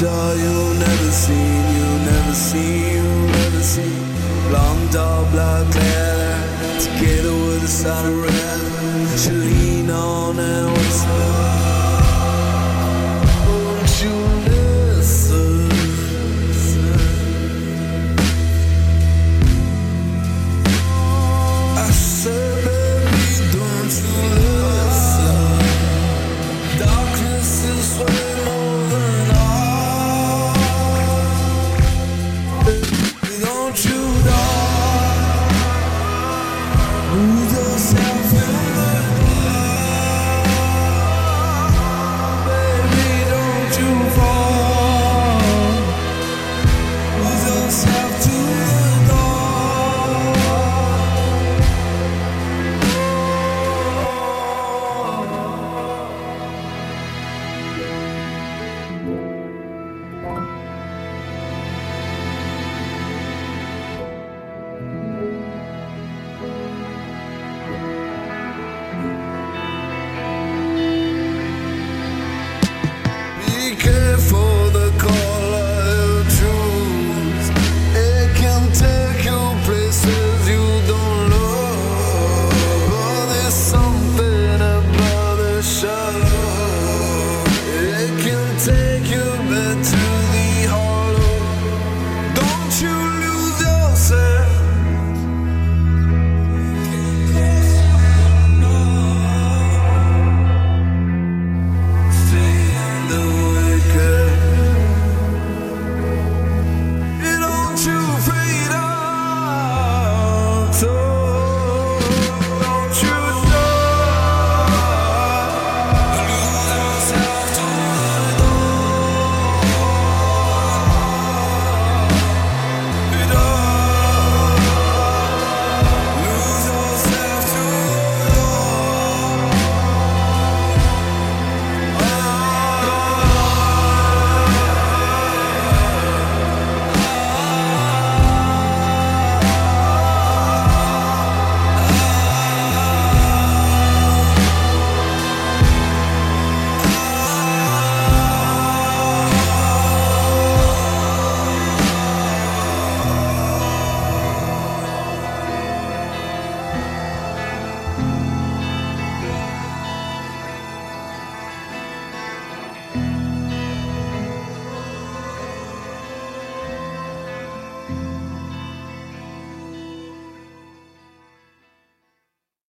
tall you'll never see, you'll never see, you'll never see. Long, tall, black hair, together with a side of red. She lean on and whisper.